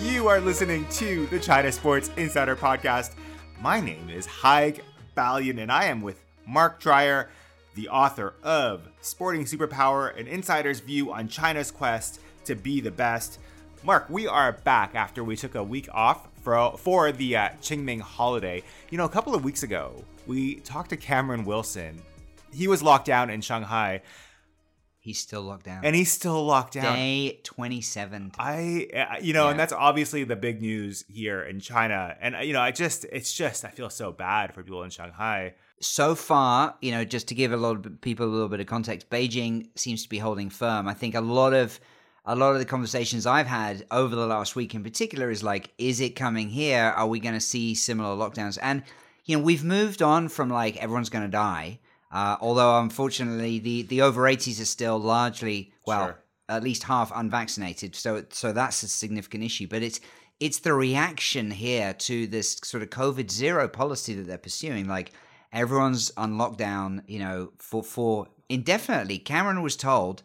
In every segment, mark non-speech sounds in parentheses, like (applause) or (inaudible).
You are listening to the China Sports Insider Podcast. My name is Haig Balian, and I am with Mark Dreyer, the author of Sporting Superpower, an insider's view on China's quest to be the best. Mark, we are back after we took a week off for, for the uh, Qingming holiday. You know, a couple of weeks ago, we talked to Cameron Wilson. He was locked down in Shanghai. He's still locked down. And he's still locked down. Day 27. I, you know, Yeah. and that's obviously the big news here in China. And, you know, I just, it's just, I feel so bad for people in Shanghai. So far, you know, just to give a lot of people a little bit of context, Beijing seems to be holding firm. I think a lot of a lot of the conversations I've had over the last week in particular is like, is it coming here? Are we going to see similar lockdowns? And you know, we've moved on from like everyone's going to die. Uh, although unfortunately, the the over 80s are still largely well, Sure. at least half unvaccinated. So so that's a significant issue. But it's it's the reaction here to this sort of COVID zero policy that they're pursuing. Like everyone's on lockdown, you know, for for indefinitely. Cameron was told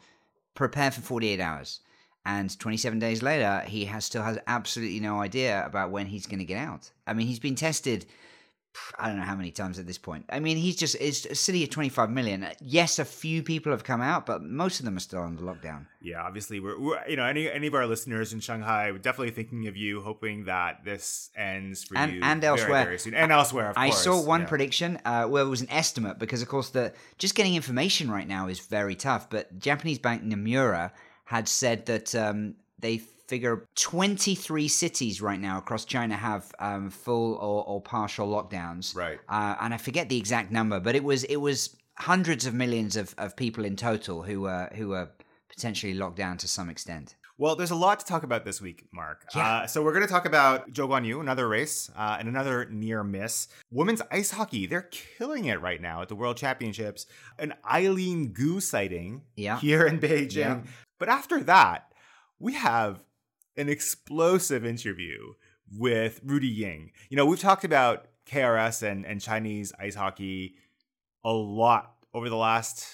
prepare for 48 hours. And 27 days later, he has still has absolutely no idea about when he's going to get out. I mean, he's been tested. I don't know how many times at this point. I mean, he's just it's a city of 25 million. Yes, a few people have come out, but most of them are still under lockdown. Yeah, obviously, we're, we're you know, any any of our listeners in Shanghai, we're definitely thinking of you, hoping that this ends for And- you and very, elsewhere. very soon. and elsewhere. Of I course. saw one yeah. prediction uh, where it was an estimate because, of course, the just getting information right now is very tough. But Japanese bank Nomura had said that um, they figure 23 cities right now across China have um, full or, or partial lockdowns. Right. Uh, and I forget the exact number, but it was it was hundreds of millions of, of people in total who were who were potentially locked down to some extent. Well, there's a lot to talk about this week, Mark. Yeah. Uh, so we're going to talk about Zhou Guanyu, another race, uh, and another near miss. Women's ice hockey, they're killing it right now at the World Championships. An Eileen Gu sighting Yeah. here in Beijing. Yeah. But after that, we have an explosive interview with Rudi Ying. You know, we've talked about KRS and, and Chinese ice hockey a lot over the last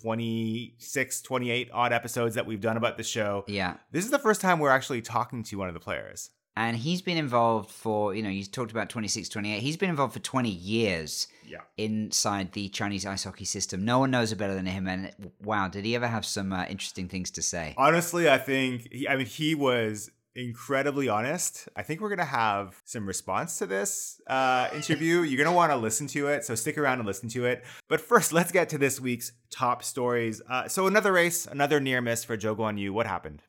26, 28 odd episodes that we've done about the show. Yeah. This is the first time we're actually talking to one of the players. And he's been involved for you know you talked about 26 28 he's been involved for 20 years Yeah. inside the chinese ice hockey system no one knows it better than him and wow did he ever have some uh, interesting things to say Honestly, I think he, I mean he was incredibly honest. I think we're gonna have some response to this uh, interview. You're gonna want to listen to it, so stick around and listen to it. But first, let's get to this week's top stories. Uh, so another race, another near miss for Zhou Guanyu. What happened?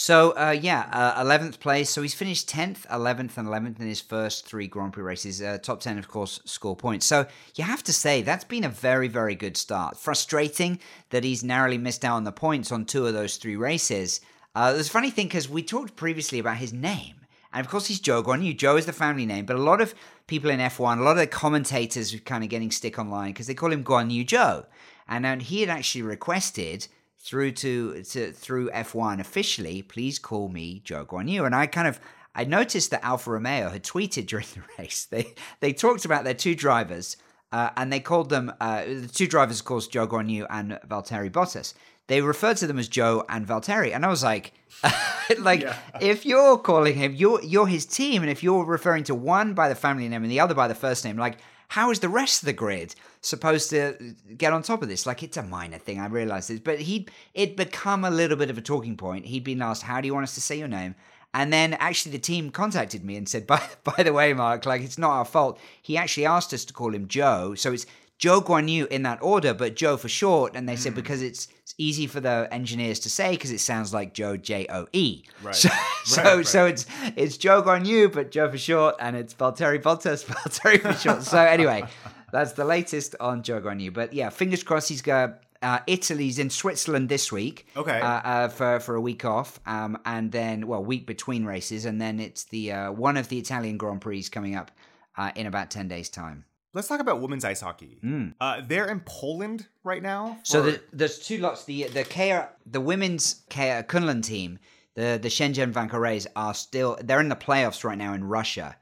So uh, yeah uh, 11th place. So he's finished 10th 11th and 11th in his first three grand prix races. Uh, top 10 of course score points. So you have to say that's been a very very good start. Frustrating that he's narrowly missed out on the points on two of those three races. Uh, there's a funny thing because we talked previously about his name. And of course, he's Joe Guan Yu. Zhou is the family name, but a lot of people in F1, a lot of the commentators are kind of getting stick online because they call him Guanyu Zhou. And um, he had actually requested through to, to through F1 officially, please call me Zhou Guanyu. And I kind of I noticed that Alfa Romeo had tweeted during the (laughs) race. They they talked about their two drivers, uh, and they called them uh, the two drivers, of course, Zhou Guanyu and Valtteri Bottas. they referred to them as Zhou and Valtteri, and I was like, (laughs) like if you're calling him, you're you're his team, and if you're referring to one by the family name and the other by the first name, like how is the rest of the grid supposed to get on top of this? Like it's a minor thing, I realize this, but he it become a little bit of a talking point. He'd been asked, "How do you want us to say your name?" And then actually the team contacted me and said, by, (laughs) by the way, Mark, like it's not our fault. He actually asked us to call him Joe. So it's Zhou Guanyu in that order, but Joe for short. And they said hmm. because it's, it's easy for the engineers to say because it sounds like Joe J O E. Right. So Right, so, right. so it's it's Zhou Guanyu, but Joe for short, and it's Valtteri Bottas, (laughs) Valtteri for short. So anyway, that's the latest on Zhou Guanyu. But yeah, fingers crossed he's got. Uh, Italy's in Switzerland this week. Okay. Uh, uh, for for a week off, um, and then well, week between races, and then it's the uh, one of the Italian Grand Prix coming up uh, in about ten days' time. Let's talk about women's ice hockey. Uh, they're in Poland right now. Hmm. So the, there's two lots. The the Kea, the women's Kea Kunlun team, the the Shenzhen Vanke Rays are still they're in the playoffs right now in Russia,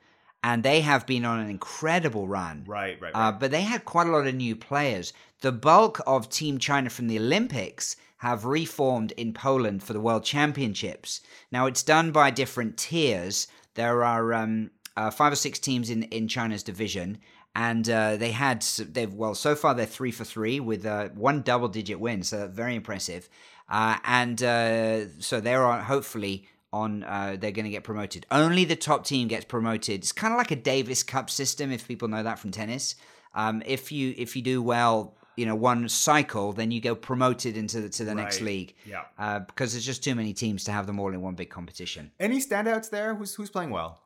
and they have been on an incredible run. right, right, Uh, but they had quite a lot of new players. The bulk of Team China from the Olympics have reformed in Poland for the World Championships. Now it's done by different tiers. There are um, uh, five or six teams in in China's division, and uh, they had they've well so far they're three for three with uh, one double digit win, so very impressive. Uh, and uh, so they're on hopefully on uh, they're going to get promoted. Only the top team gets promoted. It's kind of like a Davis Cup system, if people know that from tennis. Um, if you if you do well, you know one cycle, then you go promoted into the, to the next league. Yeah. uh, because there's just too many teams to have them all in one big competition. Any standouts there? Who's who's playing well?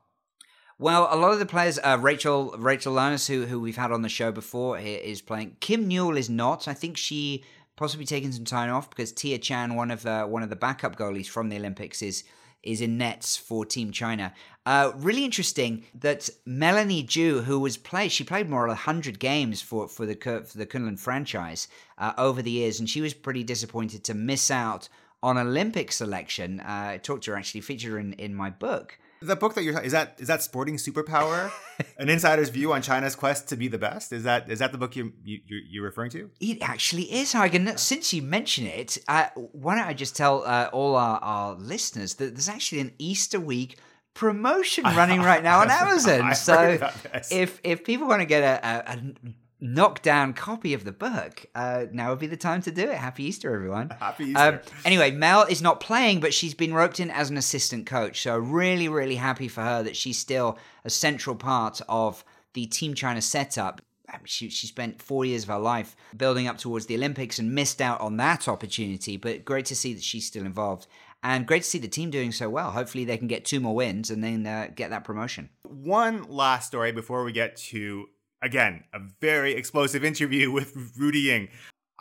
Well, a lot of the players, uh, Rachel Rachel Llanes, who who we've had on the show before, is playing. Kim Newell is not. I think she possibly taking some time off because Tia Chan, one of uh, one of the backup goalies from the Olympics, is is in nets for Team China. Uh, really interesting that Melanie Jue, who was played, she played more than hundred games for for the for the Kunlun franchise uh, over the years, and she was pretty disappointed to miss out on Olympic selection. Uh, I talked to her actually, featured her in in my book. The book that you're talking is that is that Sporting Superpower, (laughs) an insider's view on China's quest to be the best? Is that is that the book you, you you're, you're referring to? It actually is, Hagen. Since you mention it, uh, why don't I just tell uh, all our, our listeners that there's actually an Easter week promotion running right now on (laughs) Amazon. So heard about this. if if people want to get a, a, a knockdown copy of the book, uh, now would be the time to do it. Happy Easter, everyone. Happy Um, Easter. anyway, Mel is not playing, but she's been roped in as an assistant coach. So really, really happy for her that she's still a central part of the Team China setup. I mean, She, she spent four years of her life building up towards the Olympics and missed out on that opportunity. But great to see that she's still involved. And great to see the team doing so well. Hopefully, they can get two more wins and then uh, get that promotion. One last story before we get to again a very explosive interview (laughs) with Rudi Ying.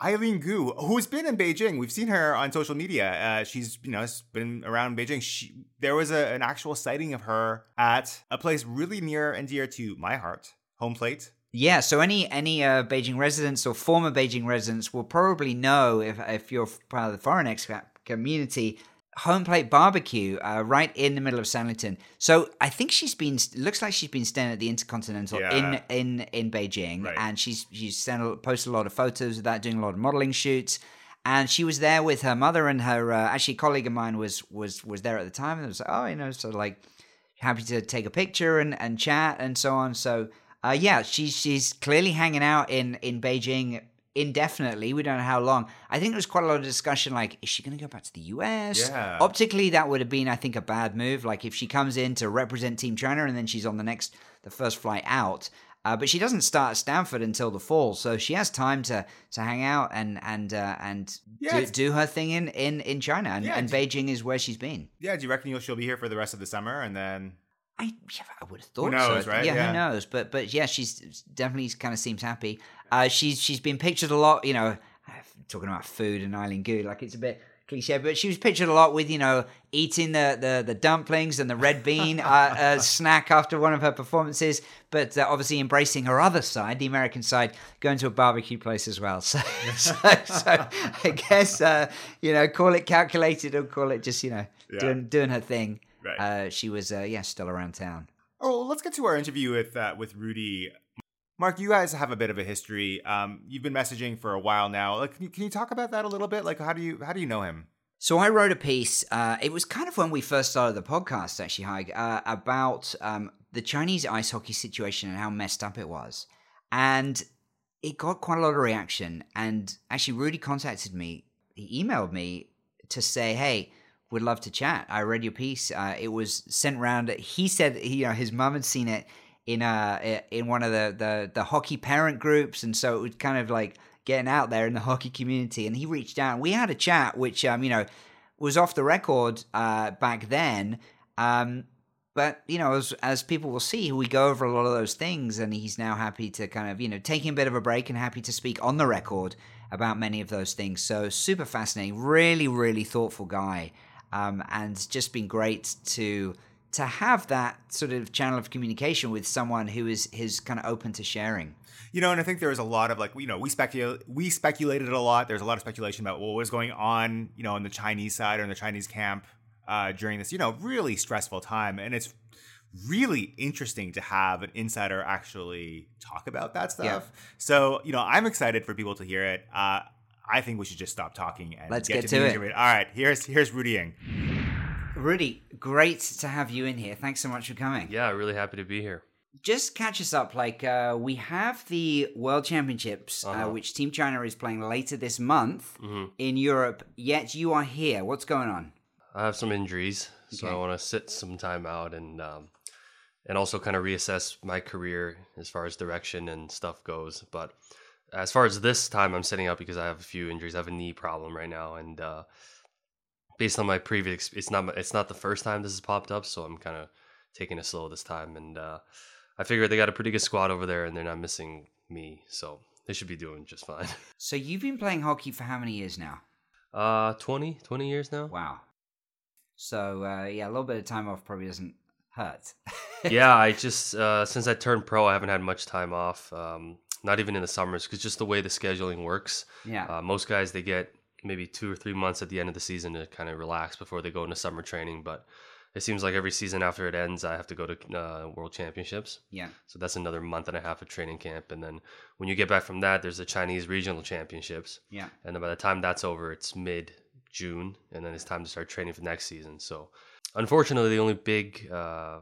Eileen Gu, who's been in Beijing, we've seen her on social media. Uh, she's you know been around Beijing. She, there was a, an actual sighting of her at a place really near and dear to my heart, Home Plate. Yeah, so any any uh, Beijing residents or former Beijing residents will probably know if if you're part of the foreign expat community, Home Plate Barbecue, uh, right in the middle of Sanlitun. So I think she's been looks like she's been staying at the Intercontinental Yeah. in in in Beijing, Right. and she's she's sent a, posted a lot of photos of that, doing a lot of modeling shoots. And she was there with her mother and her uh, actually a colleague of mine was was was there at the time, and it was like, oh, you know, so like happy to take a picture and, and chat and so on. So uh, yeah, she's she's clearly hanging out in in Beijing indefinitely. We don't know how long. I think there was quite a lot of discussion. Like, is she going to go back to the US? Yeah. Optically, that would have been, I think, a bad move. Like if she comes in to represent Team China and then she's on the next the first flight out. Uh, but she doesn't start at Stanford until the fall, so she has time to to hang out and and uh, and Yeah, do, do her thing in in in China. And, Yeah, and Beijing is where she's been. Yeah, do you reckon you'll, she'll be here for the rest of the summer and then? I yeah, I would have thought knows, so. right? Yeah, Yeah. who knows? But but yeah, she's definitely kind of seems happy. Uh, she's she's been pictured a lot. You know, talking about food and Eileen Gu, like it's a bit cliche, but she was pictured a lot with you know eating the the, the dumplings and the red bean uh, uh, (laughs) snack after one of her performances. But uh, obviously embracing her other side, the American side, going to a barbecue place as well. (laughs) So so, so I (laughs) guess uh, you know call it calculated or call it just you know Yeah. doing doing her thing. Right. Uh, she was uh, yeah still around town. Oh, well, let's get to our interview with uh, with Rudi. Mark, you guys have a bit of a history. Um, you've been messaging for a while now. Like, can you, can you talk about that a little bit? Like, how do you how do you know him? So I wrote a piece. Uh, it was kind of when we first started the podcast, actually, Haig, uh, about um, the Chinese ice hockey situation and how messed up it was, and it got quite a lot of reaction. And actually, Rudi contacted me. He emailed me to say, "Hey, would love to chat. I read your piece. Uh, it was sent round. He said, you know, his mum had seen it in uh in one of the, the the hockey parent groups, and so it was kind of like getting out there in the (laughs) hockey community. And he reached out. And we had a chat, which um you know was off the record uh back then. Um, but you know, as as people will see, we go over a lot of those things, and he's now happy to kind of you know taking a bit of a break and happy to speak on the record about many of those things. So super fascinating, really really thoughtful guy, um, and just been great to to have that sort of channel of communication with someone who is is kind of open to sharing. You know, and I think there was a lot of like, you know, we speculate, we speculated a lot. There's a lot of speculation about what was going on, you know, on the Chinese side or in the Chinese camp uh, during this, you know, really stressful time. And it's really interesting to have an insider actually talk about that stuff. Yeah. So, you know, I'm excited for people to hear it. Uh, I think we should just stop talking and let's get, get to, to it. it. All right, here's here's Rudi Ying. Rudi, great to have you in here. Thanks so much for coming. Yeah, really happy to be here. Just catch us up. Like, uh, we have the World Championships, uh, uh-huh. uh, which Team China is playing later this month mm-hmm. in Europe, yet you are here. What's going on? I have some injuries, so okay. I want to sit some time out and um, and also kind of reassess my career as far as direction and stuff goes. But as far as this time, I'm setting up because I have a few injuries. I have a knee problem right now, and uh, based on my previous, it's not it's not the first time this has popped up, so I'm kind of taking it slow this time. And uh, I figure they got a pretty good squad over there, and they're not missing me, so they should be doing just fine. (laughs) So you've been playing hockey for how many years now? Uh, 20, 20 years now. Wow. So uh, yeah, a little bit of time off probably doesn't hurt. (laughs) yeah, I just uh, since I turned pro, I haven't had much time off. Um, not even in the summers, because just the way the scheduling works. Yeah. Uh, most guys they get maybe two or three months at the end of the season to kind of relax before they go into summer training. But it seems like every season after it ends, I have to go to uh, World Championships. Yeah. So that's another month and a half of training camp, and then when you get back from that, there's the Chinese Regional Championships. Yeah. And then by the time that's over, it's mid June, and then it's time to start training for next season. So, unfortunately, the only big uh,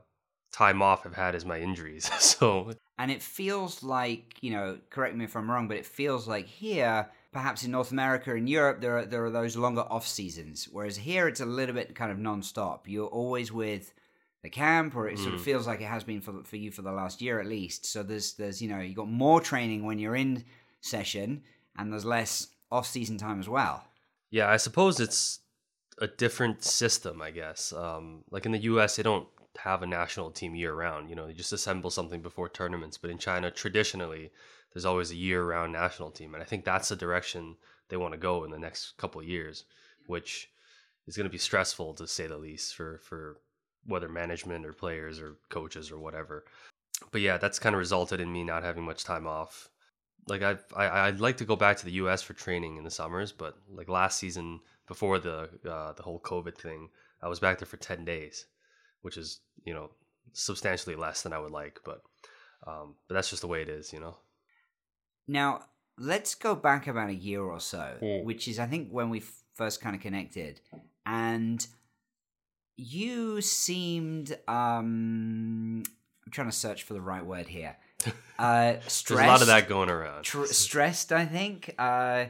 time off I've had is my injuries. (laughs) so. And it feels like you know, correct me if I'm wrong, but it feels like here perhaps in North America and Europe, there are there are those longer off seasons, whereas here it's a little bit kind of non-stop. You're always with the camp, or it mm. sort of mm. feels like it has been for for you for the last year at least. So there's there's you know you got more training when you're in session, and there's less off-season time as well. Yeah, I suppose it's a different system. I guess um, like in the U.S., they don't have a national team year round. You know, they just assemble something before tournaments. But in China, traditionally, there's always a year-round national team, and I think that's the direction they want to go in the next couple of years, which is going to be stressful to say the least for for whether management or players or coaches or whatever. But yeah, that's kind of resulted in me not having much time off. Like I I I'd like to go back to the U.S. for training in the summers, but like last season before the uh, the whole COVID thing, I was back there for ten days, which is you know substantially less than I would like, but um, but that's just the way it is, you know. Now, let's go back about a year or so, mm. which is, I think, when we first kind of connected. And you seemed, um, I'm trying to search for the right word here. (laughs) Uh, stressed. There's a lot of that going around. Tr- stressed, I think. Uh,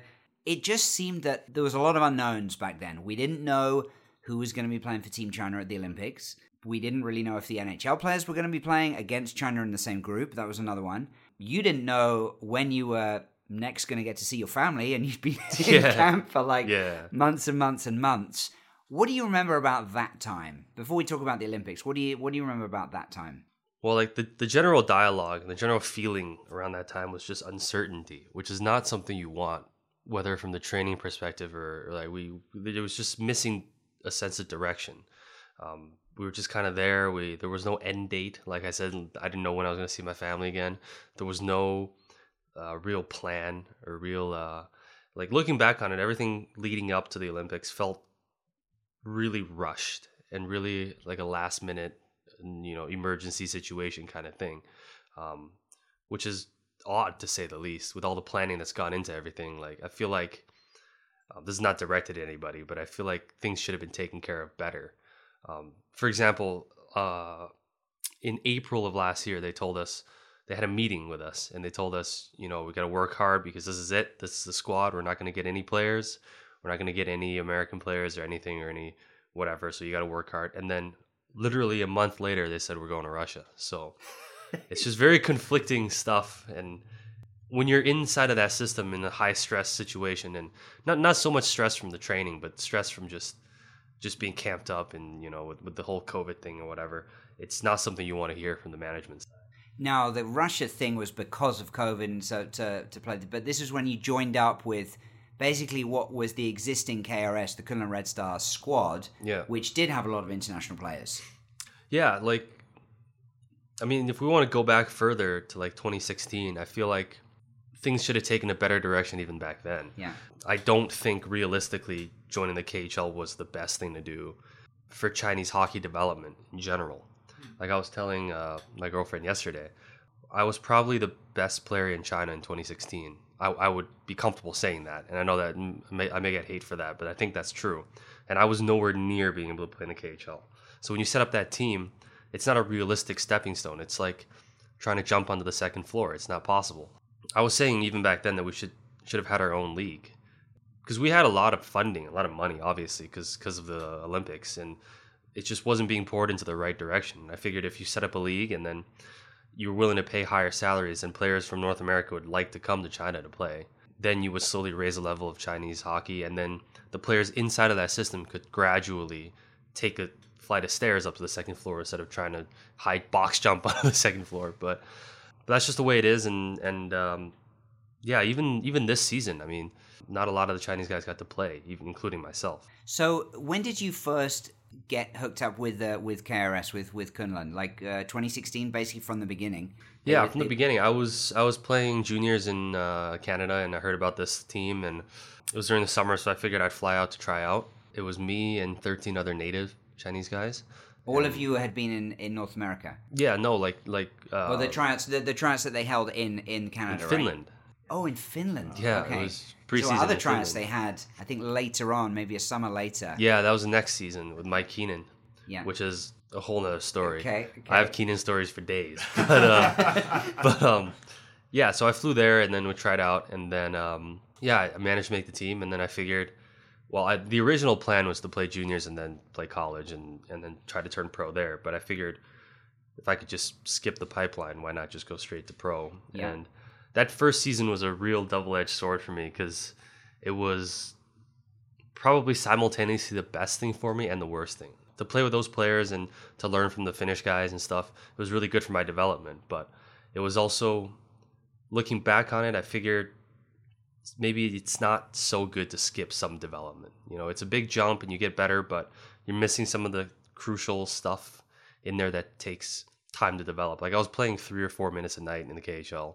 it just seemed that there was a lot of unknowns back then. We didn't know who was going to be playing for Team China at the Olympics. We didn't really know if the NHL players were going to be playing against China in the same group. That was another one you didn't know when you were next going to get to see your family and you'd be (laughs) (laughs) in yeah. camp for like yeah. months and months and months. What do you remember about that time? Before we talk about the Olympics, what do you what do you remember about that time? Well, like the, the general dialogue and the general feeling around that time was just uncertainty, which is not something you want, whether from the training perspective or, or like we, it was just missing a sense of direction. Um, we were just kind of there. We there was no end date. Like I said, I didn't know when I was going to see my family again. There was no uh, real plan or real uh, like looking back on it. Everything leading up to the Olympics felt really rushed and really like a last minute, you know, emergency situation kind of thing, um, which is odd to say the least with all the planning that's gone into everything. Like I feel like uh, this is not directed at anybody, but I feel like things should have been taken care of better. Um, for example, uh, in April of last year, they told us they had a meeting with us and they told us, you know, we got to work hard because this is it. This is the squad. We're not going to get any players. We're not going to get any American players or anything or any whatever. So you got to work hard. And then literally a month later, they said we're going to Russia. So (laughs) it's just very conflicting stuff. And when you're inside of that system in a high stress situation, and not not so much stress from the training, but stress from just just being camped up and you know with, with the whole COVID thing or whatever, it's not something you want to hear from the management side. Now, the Russia thing was because of COVID, and so to, to play. But this is when you joined up with basically what was the existing KRS, the Kunlun Red Stars squad, Yeah. which did have a lot of international players. Yeah, like I mean, if we want to go back further to like 2016, I feel like things should have taken a better direction even back then. Yeah. I don't think realistically joining the KHL was the best thing to do for Chinese hockey development in general. Like I was telling uh, my girlfriend yesterday, I was probably the best player in China in 2016. I, I would be comfortable saying that, and I know that may, I may get hate for that, but I think that's true. And I was nowhere near being able to play in the KHL. So when you set up that team, it's not a realistic stepping stone. It's like trying to jump onto the second floor. It's not possible. I was saying even back then that we should should have had our own league because we had a lot of funding, a lot of money, obviously, because because of the Olympics, and it just wasn't being poured into the right direction. I figured if you set up a league and then you were willing to pay higher salaries and players from North America would like to come to China to play, then you would slowly raise the level of Chinese hockey, and then the players inside of that system could gradually take a flight of stairs up to the second floor instead of trying to high box jump (laughs) onto the second floor. But, but that's just the way it is, and and um, yeah, even even this season, I mean, not a lot of the Chinese guys got to play, even including myself. So when did you first get hooked up with uh, with KRS with with Kunlun? Like uh, 2016, basically from the beginning. Yeah, were- from the they- beginning, I was I was playing juniors in uh, Canada, and I heard about this team, and it was during the summer, so I figured I'd fly out to try out. It was me and 13 other native Chinese guys. All of you had been in, in North America. Yeah, no, like like uh, Well, the tryouts, the, the tryouts that they held in in in Canada, right? Finland. Oh, in Finland. Yeah, it okay. was so preseason other in tryouts Finland. they had, I think later on, maybe a summer later. Yeah, that was the next season with Mike Keenan, Yeah. which is a whole nother story. Okay, okay. I have. Keenan stories for days, (laughs) but uh, but um, yeah. So I flew there, and then we tried out, and then um, yeah, I managed to make the team, and then I figured, well, I, the original plan was to play juniors and then play college, and and then try to turn pro there. But I figured if I could just skip the pipeline, why not just go straight to pro? Yeah. And that first season was a real double-edged sword for me because it was probably simultaneously the best thing for me and the worst thing. To play with those players and to learn from the Finnish guys and stuff, it was really good for my development. But it was also, looking back on it, I figured maybe it's not so good to skip some development. You know, it's a big jump and you get better, but you're missing some of the crucial stuff in there that takes time to develop. Like I was playing three or four minutes a night in the KHL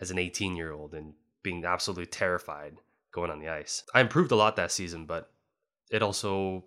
as an 18 year old and being absolutely terrified going on the ice. I improved a lot that season, but it also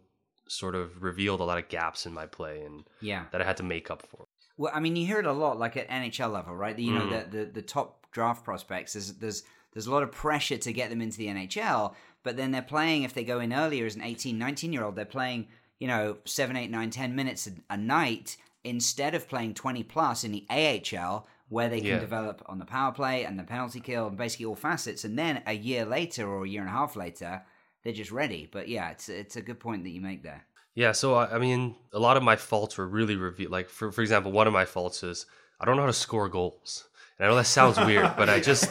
sort of revealed a lot of gaps in my play and Yeah. that I had to make up for. Well, I mean, you hear it a lot, like at NHL level, right? You know, Mm. the, the the top draft prospects. There's there's there's a lot of pressure to get them into the NHL, but then they're playing. If they go in earlier as an 18, 19 year old, they're playing, you know, seven, eight, nine, ten minutes a, a night instead of playing twenty plus in the AHL, where they can Yeah. develop on the power play and the penalty kill and basically all facets. And then a year later or a year and a half later, they're just ready. But yeah, it's it's a good point that you make there. Yeah, so I I mean, a lot of my faults were really revealed. Like, for for example, one of my faults is I don't know how to score goals. And I know that sounds weird, (laughs) but I just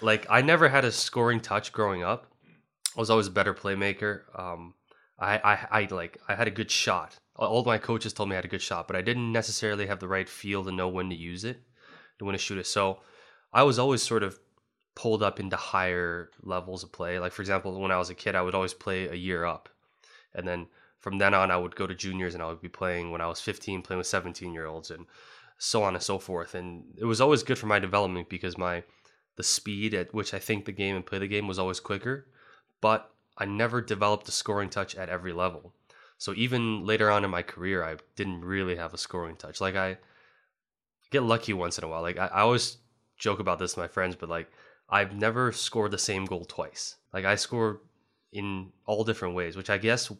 like I never had a scoring touch growing up. I was always a better playmaker. Um, I, I I like I had a good shot. All my coaches told me I had a good shot, but I didn't necessarily have the right feel to know when to use it, to when to shoot it. So I was always sort of pulled up into higher levels of play. Like for example, when I was a kid, I would always play a year up, and then from then on, I would go to juniors and I would be playing when I was 15, playing with 17 year olds, and so on and so forth. And it was always good for my development because my the speed at which I think the game and play the game was always quicker, but I never developed a scoring touch at every level. So even later on in my career, I didn't really have a scoring touch. Like I get lucky once in a while. Like I, I always joke about this to my friends, but like I've never scored the same goal twice. Like I score in all different ways, which I guess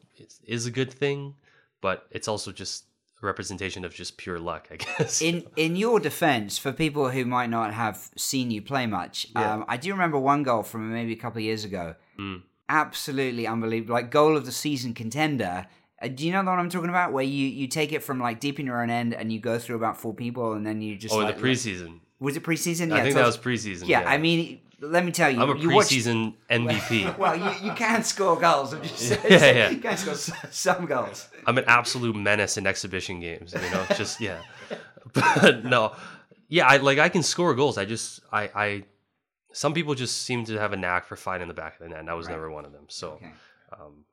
is a good thing, but it's also just representation of just pure luck, I (laughs) guess. In in your defense, for people who might not have seen you play much, yeah. um, I do remember one goal from maybe a couple of years ago. Mm. Absolutely unbelievable, like goal of the season contender. Uh, do you know what I'm talking about? Where you, you take it from like deep in your own end and you go through about four people and then you just oh like, the preseason. Like, was it preseason? I yeah, think that was preseason. Yeah, yeah, I mean, let me tell you, I'm a you preseason (laughs) MVP. (laughs) Well, you, you can score goals. I'm just (laughs) saying, yeah, yeah. You can score some goals. I'm an absolute menace in exhibition games. You know, just yeah. But no, yeah, I like I can score goals. I just I I some people just seem to have a knack for finding the back of the net. and I was right. never one of them. So, okay. um,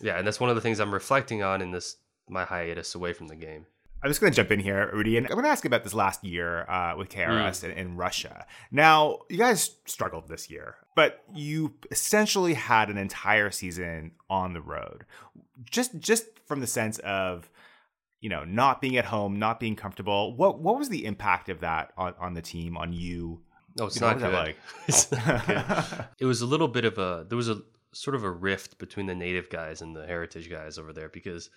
yeah, and that's one of the things I'm reflecting on in this my hiatus away from the game. I'm just going to jump in here, Rudi, and I'm going to ask you about this last year uh, with KRS mm. in, in, Russia. Now, you guys struggled this year, but you essentially had an entire season on the road. Just, just from the sense of, you know, not being at home, not being comfortable. What, what was the impact of that on, on the team, on you? No, it's you (laughs) not, good. Like? not it was a little bit of a. There was a sort of a rift between the native guys and the heritage guys over there because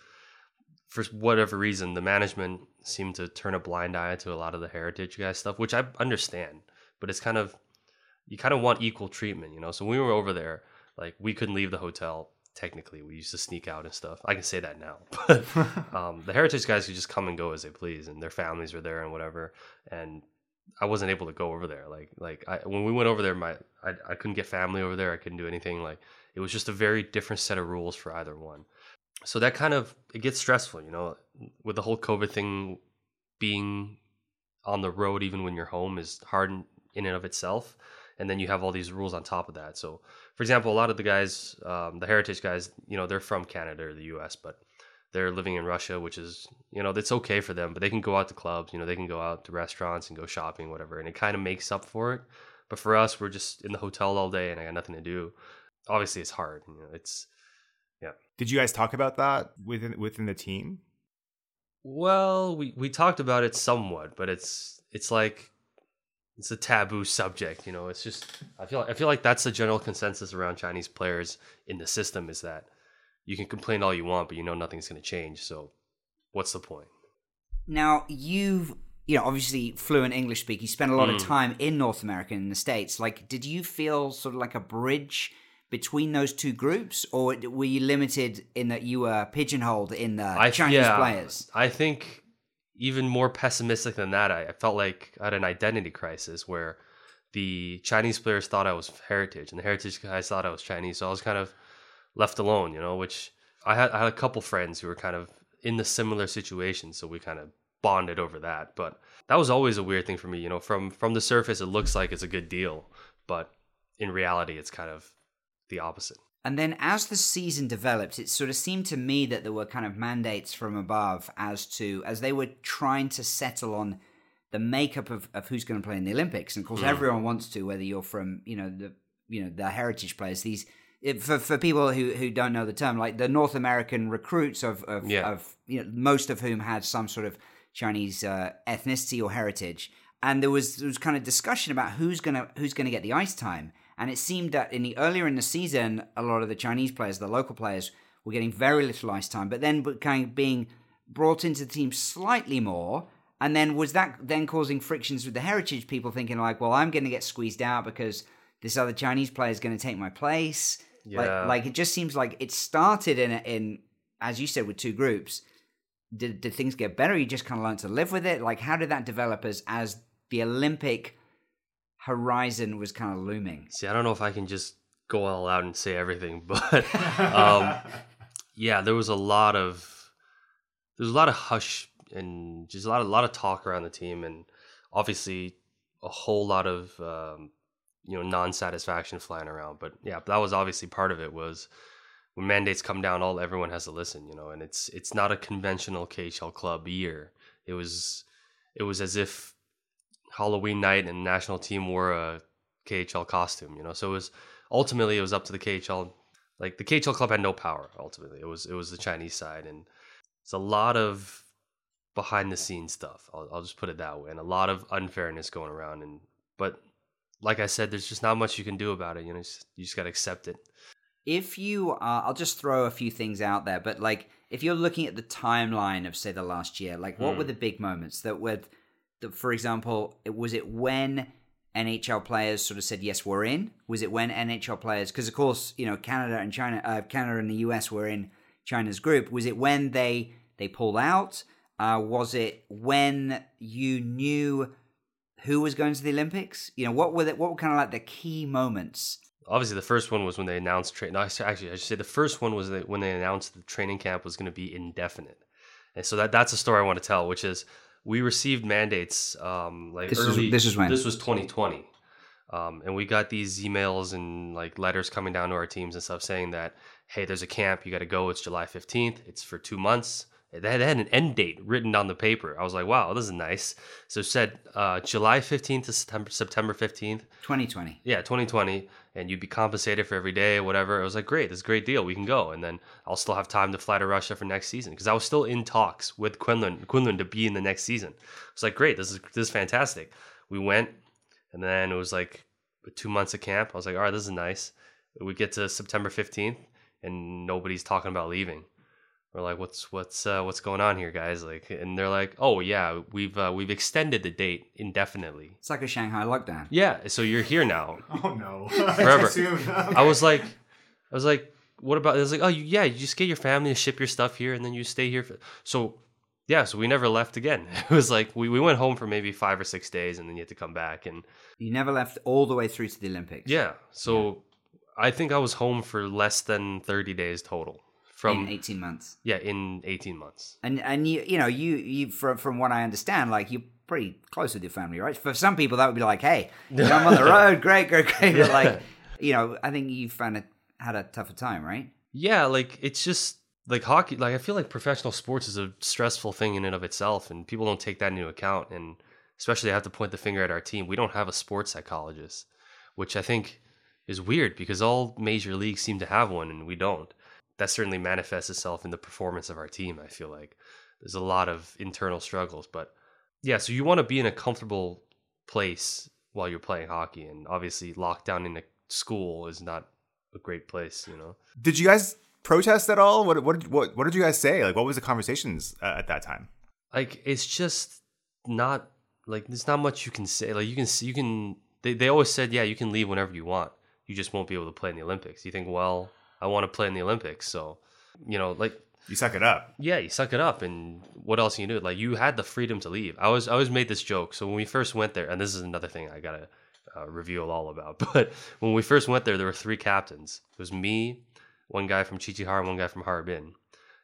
for whatever reason, the management seemed to turn a blind eye to a lot of the heritage guy stuff, which I understand. But it's kind of you kind of want equal treatment, you know. So when we were over there, like we couldn't leave the hotel. Technically, we used to sneak out and stuff. I can say that now, (laughs) but (laughs) um, the heritage guys could just come and go as they please, and their families were there and whatever. And I wasn't able to go over there. Like like I, when we went over there, my I, I couldn't get family over there. I couldn't do anything. Like it was just a very different set of rules for either one so that kind of it gets stressful, you know, with the whole COVID thing being on the road even when you're home is hard in, and of itself and then you have all these rules on top of that so for example a lot of the guys um, the heritage guys you know they're from canada or the us but they're living in russia which is you know it's okay for them but they can go out to clubs you know they can go out to restaurants and go shopping whatever and it kind of makes up for it but for us we're just in the hotel all day and i got nothing to do obviously it's hard you know it's. Did you guys talk about that within within the team? Well, we we talked about it somewhat, but it's it's like it's a taboo subject, you know. It's just I feel I feel like that's the general consensus around Chinese players in the system is that you can complain all you want, but you know nothing's going to change. So, what's the point? Now you've you know obviously fluent English speak. You spent a lot mm. of time in North America in the states. Like, did you feel sort of like a bridge? Between those two groups, or were you limited in that you were pigeonholed in the I, Chinese yeah, players? I think even more pessimistic than that, I, I felt like I had an identity crisis where the Chinese players thought I was heritage, and the heritage guys thought I was Chinese. So I was kind of left alone, you know. Which I had, I had a couple friends who were kind of in the similar situation, so we kind of bonded over that. But that was always a weird thing for me, you know. From from the surface, it looks like it's a good deal, but in reality, it's kind of the opposite. And then as the season developed, it sort of seemed to me that there were kind of mandates from above as to, as they were trying to settle on the makeup of, of who's going to play in the Olympics. And of course, mm. everyone wants to, whether you're from, you know, the, you know, the heritage players, these, for, for people who, who don't know the term, like the North American recruits of, of, yeah. of you know, most of whom had some sort of Chinese uh, ethnicity or heritage. And there was, there was kind of discussion about who's going to, who's going to get the ice time. And it seemed that in the earlier in the season, a lot of the Chinese players, the local players, were getting very little ice time, but then kind of being brought into the team slightly more. And then was that then causing frictions with the heritage people thinking like, well, I'm going to get squeezed out because this other Chinese player is going to take my place. Yeah. Like, like it just seems like it started in in as you said with two groups. Did did things get better? You just kind of learned to live with it. Like, how did that develop as as the Olympic horizon was kind of looming. See, I don't know if I can just go all out and say everything, (laughs) but um, yeah, there was a lot of there's a lot of hush and just a lot of a lot of talk around the team, and obviously a whole lot of um, you know non-satisfaction flying around. But yeah, that was obviously part of it. Was when mandates come down, all everyone has to listen, you know, and it's it's not a conventional KHL club year. It was it was as if Halloween night and national team wore a KHL costume, you know. So it was ultimately it was up to the KHL. Like the KHL club had no power. Ultimately, it was it was the Chinese side, and it's a lot of behind the scenes stuff. I'll, I'll just put it that way, and a lot of unfairness going around. And but like I said, there's just not much you can do about it. You know, you just got to accept it. If you are, I'll just throw a few things out there, but like if you're looking at the timeline of say the last year, like what were Hmm. the big moments that were, for example, was it when NHL players sort of said yes, we're in? Was it when NHL players, because of course you know Canada and China, uh, Canada and the US were in China's group. Was it when they they pulled out? Uh, was it when you knew who was going to the Olympics? You know, what were the, what were kind of like the key moments? Obviously, the first one was when they announced train. No, actually, I should say the first one was when they announced the training camp was going to be indefinite, and so that that's a story I want to tell, which is we received mandates um, like This is- early. this is when? this was 2020, um, and we got these emails and like letters coming down to our teams and stuff saying that hey, there's a camp, you got to go. It's July 15th. It's for two months. They had, they had an end date written on the paper. I was like, wow, this is nice. So it said uh, July 15th to September September 15th. 2020. Yeah, 2020, and you'd be compensated for every day, or whatever. It was like, great, this is a great deal. We can go, and then I'll still have time to fly to Russia for next season because I was still in talks with Kunlun, Kunlun to be in the next season. It's like, great, this is this is fantastic. We went, and then it was like two months of camp. I was like, all right, this is nice. We get to September 15th, and nobody's talking about leaving. We're like, what's what's uh, what's going on here, guys? Like, and they're like, oh yeah, we've uh, we've extended the date indefinitely. It's like a Shanghai lockdown. Yeah, so you're here now. (laughs) Oh no. (laughs) Forever. Soon. I was like, I was like, what about? I was like, oh, you, yeah, you just get your family to ship your stuff here, and then you stay here. For, so, yeah, so we never left again. (laughs) It was like we, we went home for maybe five or six days, and then you had to come back, and You never left all the way through to the Olympics. yeah, so I think I was home for less than thirty days total from in 18 months. yeah in eighteen months. And and you you know you you from from what I understand, like you're pretty close with your family, right? For some people, that would be like, hey, you I'm (laughs) on the road, great, great, great. But like, you know, I think you found it had a tougher time, right? Yeah, like it's just like hockey. Like I feel like professional sports is a stressful thing in and of itself, and people don't take that into account. And especially, I have to point the finger at our team. We don't have a sports psychologist, which I think is weird because all major leagues seem to have one, and we don't. That certainly manifests itself in the performance of our team. I feel like there's a lot of internal struggles, but yeah. So you want to be in a comfortable place while you're playing hockey, and obviously, lockdown in a school is not a great place. You know. Did you guys protest at all? What what what what did you guys say? Like, what was the conversations uh, at that time? like it's just not like there's not much you can say like you can see you can they, they always said yeah you can leave whenever you want you just won't be able to play in the olympics you think well i want to play in the olympics so you know like You suck it up. yeah you suck it up and what else can you do? Like you had the freedom to leave. I was i always made this joke so when we first went there and this is another thing i gotta uh, reveal all about (laughs) but when we first went there there were three captains. It was me one guy from Qiqihar and one guy from harbin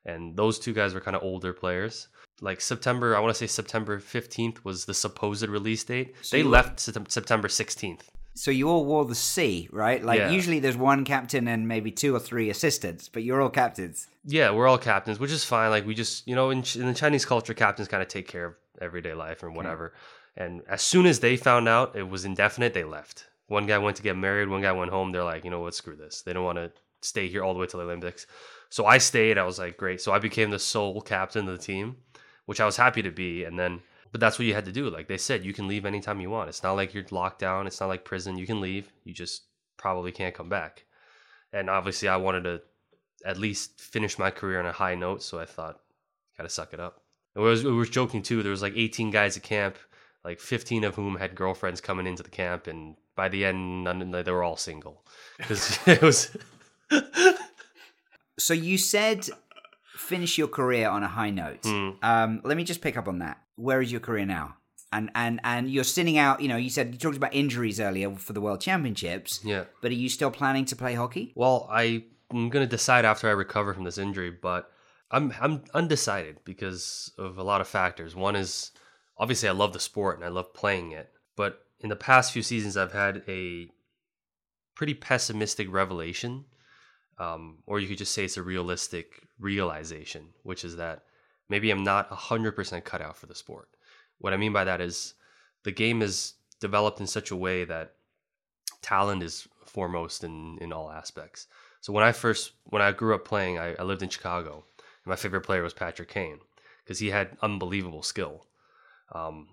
and those two guys were kind of older players. Like september i want to say september 15th was the supposed release date. So they left Sept- september 16th So you all wore the C, right? Like Yeah. usually there's one captain and maybe two or three assistants, but you're all captains. Yeah, we're all captains, which is fine. Like we just, you know, in, in the Chinese culture, captains kind of take care of everyday life and whatever. And as soon as they found out it was indefinite, they left. One guy went to get married. One guy went home. They're like, you know what, screw this. They don't want to stay here all the way to the Olympics. So I stayed. I was like, great. So I became the sole captain of the team, which I was happy to be. And then, but that's what you had to do. Like they said, you can leave anytime you want. It's not like you're locked down. It's not like prison. You can leave. You just probably can't come back. And obviously, I wanted to at least finish my career on a high note. So I thought, gotta suck it up. We was, we were joking too. There was like 18 guys at camp, like 15 of whom had girlfriends coming into the camp, and by the end, none, they were all single because (laughs) it was. So you said finish your career on a high note. Hmm. Um, let me just pick up on that. Where is your career now? And and and you're sitting out. You know, you said you talked about injuries earlier for the World Championships. Yeah. But are you still planning to play hockey? Well, I, I'm gonna decide after I recover from this injury, but I'm I'm undecided because of a lot of factors. One is obviously I love the sport and I love playing it, but in the past few seasons I've had a pretty pessimistic revelation, um, or you could just say it's a realistic realization, which is that maybe I'm not hundred percent cut out for the sport. What I mean by that is the game is developed in such a way that talent is foremost in in all aspects. So when I first when I grew up playing, I, I lived in Chicago, and my favorite player was Patrick Kane because he had unbelievable skill. Um,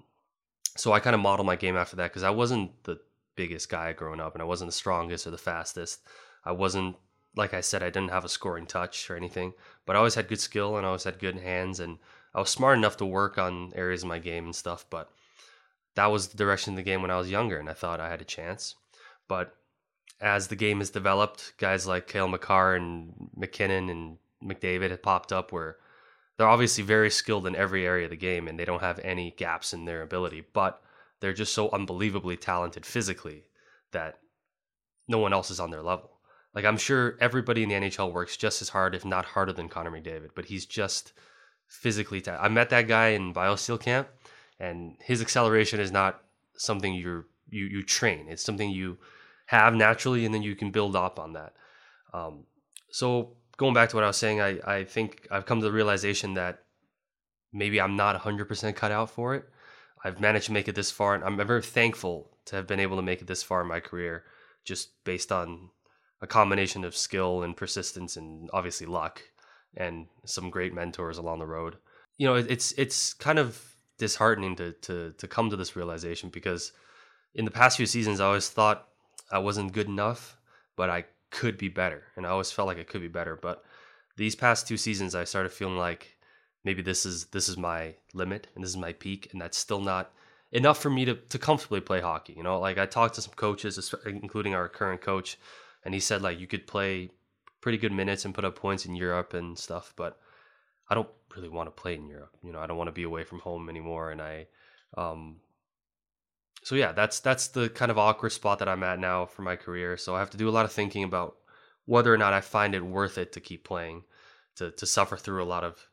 so I kind of modeled my game after that because I wasn't the biggest guy growing up, and I wasn't the strongest or the fastest. I wasn't like I said, I didn't have a scoring touch or anything, but I always had good skill and I always had good hands, and I was smart enough to work on areas of my game and stuff. But that was the direction of the game when I was younger, and I thought I had a chance. But as the game has developed, guys like Cale Makar and MacKinnon and McDavid have popped up where they're obviously very skilled in every area of the game and they don't have any gaps in their ability, but they're just so unbelievably talented physically that no one else is on their level. Like I'm sure everybody in the NHL works just as hard, if not harder, than Connor McDavid, but he's just physically. I met that guy in BioSteel camp, and his acceleration is not something you you you train. It's something you have naturally, and then you can build up on that. Um, so going back to what I was saying, I I think I've come to the realization that maybe I'm not 100% cut out for it. I've managed to make it this far, and I'm very thankful to have been able to make it this far in my career, just based on a combination of skill and persistence, and obviously luck, and some great mentors along the road. You know, it's it's kind of disheartening to to to come to this realization because in the past few seasons, I always thought I wasn't good enough, but I could be better, and I always felt like I could be better. But these past two seasons, I started feeling like maybe this is this is my limit and this is my peak, and that's still not enough for me to to comfortably play hockey. You know, like I talked to some coaches, including our current coach, and he said like you could play pretty good minutes and put up points in Europe and stuff, but I don't really want to play in Europe. You know, I don't want to be away from home anymore, and I. Um, so yeah, that's that's the kind of awkward spot that I'm at now for my career. So I have to do a lot of thinking about whether or not I find it worth it to keep playing, to to suffer through a lot of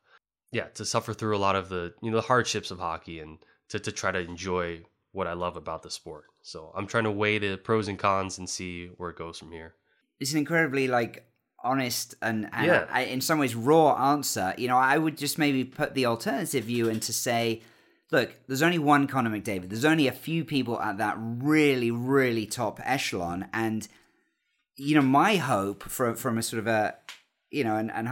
yeah, to suffer through a lot of the you know the hardships of hockey and to to try to enjoy what I love about the sport. So I'm trying to weigh the pros and cons and see where it goes from here. It's an incredibly like honest and, and Yeah. I- in some ways raw answer. You know, I would just maybe put the alternative view and to say, look, there's only one Connor McDavid. There's only a few people at that really, really top echelon, and you know, my hope from from a sort of a you know, and and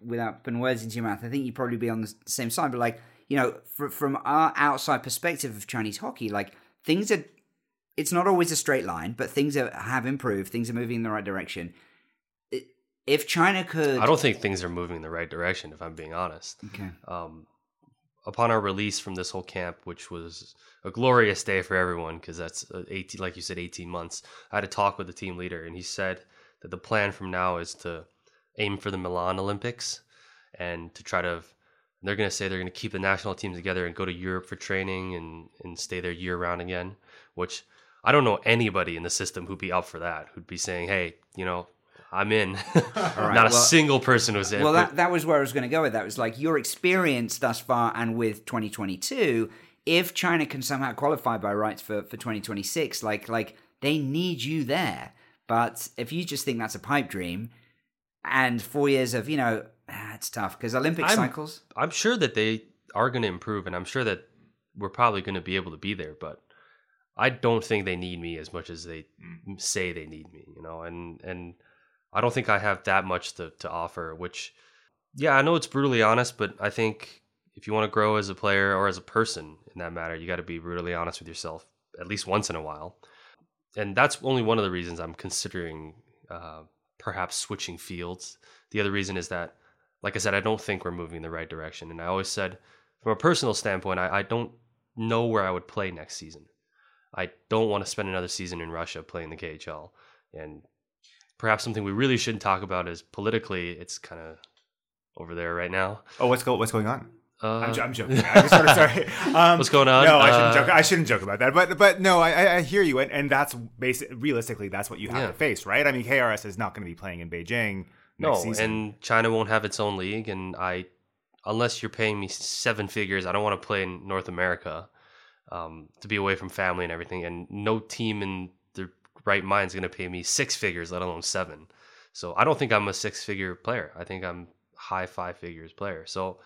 without putting words into your mouth, I think you'd probably be on the same side. But like, you know, fr- from our outside perspective of Chinese hockey, like things are, it's not always a straight line, but things are, have improved. Things are moving in the right direction. If China could, I don't think things are moving in the right direction, if I'm being honest. Okay. Um, upon our release from this whole camp, which was a glorious day for everyone, because that's uh, 18, like you said, 18 months. I had a talk with the team leader, and he said that the plan from now is to aim for the Milan Olympics and to try to. They're going to say they're going to keep the national team together and go to Europe for training and, and stay there year round again, which I don't know anybody in the system who'd be up for that, who'd be saying, hey, you know, I'm in. (laughs) Not a well- single person was in. Well, that, that was where I was going to go with that. It was like your experience thus far and with 2022, if China can somehow qualify by rights for, for 2026, like like they need you there. But if you just think that's a pipe dream and four years of, you know, ah, it's tough because Olympic I'm- cycles. I'm sure that they are going to improve, and I'm sure that we're probably going to be able to be there. But I don't think they need me as much as they say they need me. You know, and and I don't think I have that much to to offer. Which, yeah, I know it's brutally honest, but I think if you want to grow as a player or as a person in that matter, you got to be brutally honest with yourself at least once in a while. And that's only one of the reasons I'm considering uh, perhaps switching fields. The other reason is that like I said, I don't think we're moving in the right direction. And I always said, from a personal standpoint, I, I don't know where I would play next season. I don't want to spend another season in Russia playing the KHL. And perhaps something we really shouldn't talk about is politically, it's kind of over there right now. Oh, what's go what's going on? Uh, I'm, jo- I'm joking. I just sort of sorry. Um, What's going on? No, I shouldn't Uh, joke. I shouldn't joke about that. But but no, I, I- I hear you, and, and that's basic. Realistically, that's what you have Yeah. to face, right? I mean, KRS is not going to be playing in Beijing no, season. and China won't have its own league. And I, unless you're paying me seven figures, I don't want to play in North America um, to be away from family and everything. And no team in their right mind is going to pay me six figures, let alone seven. So I don't think I'm a six figure player. I think I'm high five figures player. So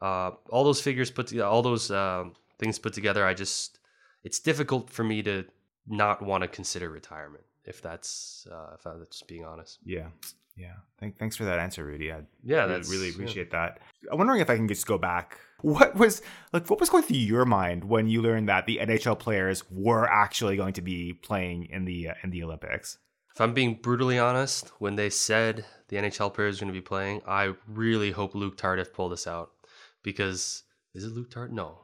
uh, all those figures put together, all those uh, things put together, I just it's difficult for me to not want to consider retirement. If that's uh, if I'm just being honest. yeah, Yeah. Thank, thanks for that answer, Rudi. I Yeah, really, that's- really yeah. appreciate that. I'm wondering if I can just go back. (laughs) What was like? What was going through your mind when you learned that the NHL players were actually going to be playing in the uh, in the Olympics? If I'm being brutally honest, when they said the NHL players are going to be playing, I really hope Luc Tardif pulled this out because is it Luc Tardif? No,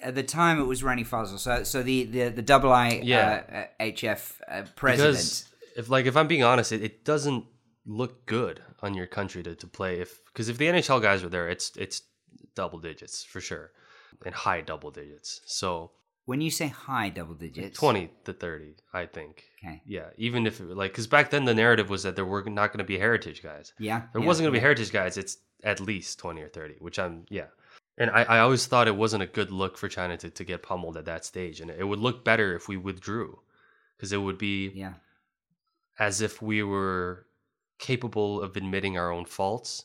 At the time, it was René Fasel. So, so the the the double I Yeah. uh, uh, HF uh, president. Because if like if I'm being honest, it, it doesn't look good on your country to, to play if because if the NHL guys are there, it's it's double digits for sure, and high double digits. So when you say high double digits, twenty to thirty, I think. Okay. Yeah, even if like because back then the narrative was that there were not going to be heritage guys. Yeah, there yeah, wasn't going to be heritage guys. It's at least twenty or thirty, which I'm yeah. And I, I always thought it wasn't a good look for China to, to get pummeled at that stage, and it would look better if we withdrew, because it would be Yeah, as if we were capable of admitting our own faults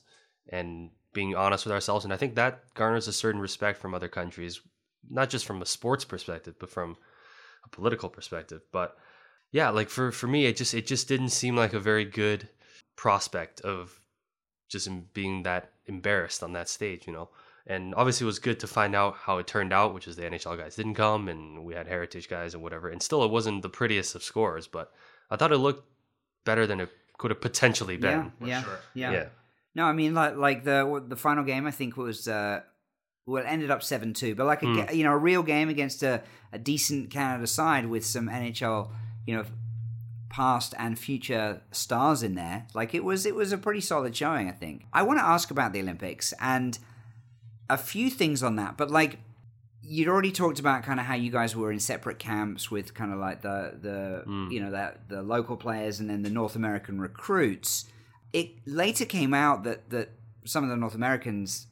and being honest with ourselves. And I think that garners a certain respect from other countries, not just from a sports perspective, but from a political perspective. But yeah, like for, for me, it just it just didn't seem like a very good prospect of just being that embarrassed on that stage, you know. And obviously, it was good to find out how it turned out, which is the NHL guys didn't come, and we had heritage guys and whatever. And still, it wasn't the prettiest of scores, but I thought it looked better than it could have potentially been. yeah, yeah, yeah, Yeah. No, I mean like like the the final game I think was uh well it ended up seven two, but like a ga- you know a real game against a, a decent Canada side with some NHL you know past and future stars in there. Like it was it was a pretty solid showing I think. I want to ask about the Olympics and a few things on that, but like you'd already talked about kind of how you guys were in separate camps with kind of like the the Hmm. you know that the local players and then the North American recruits. It later came out that that some of the North Americans,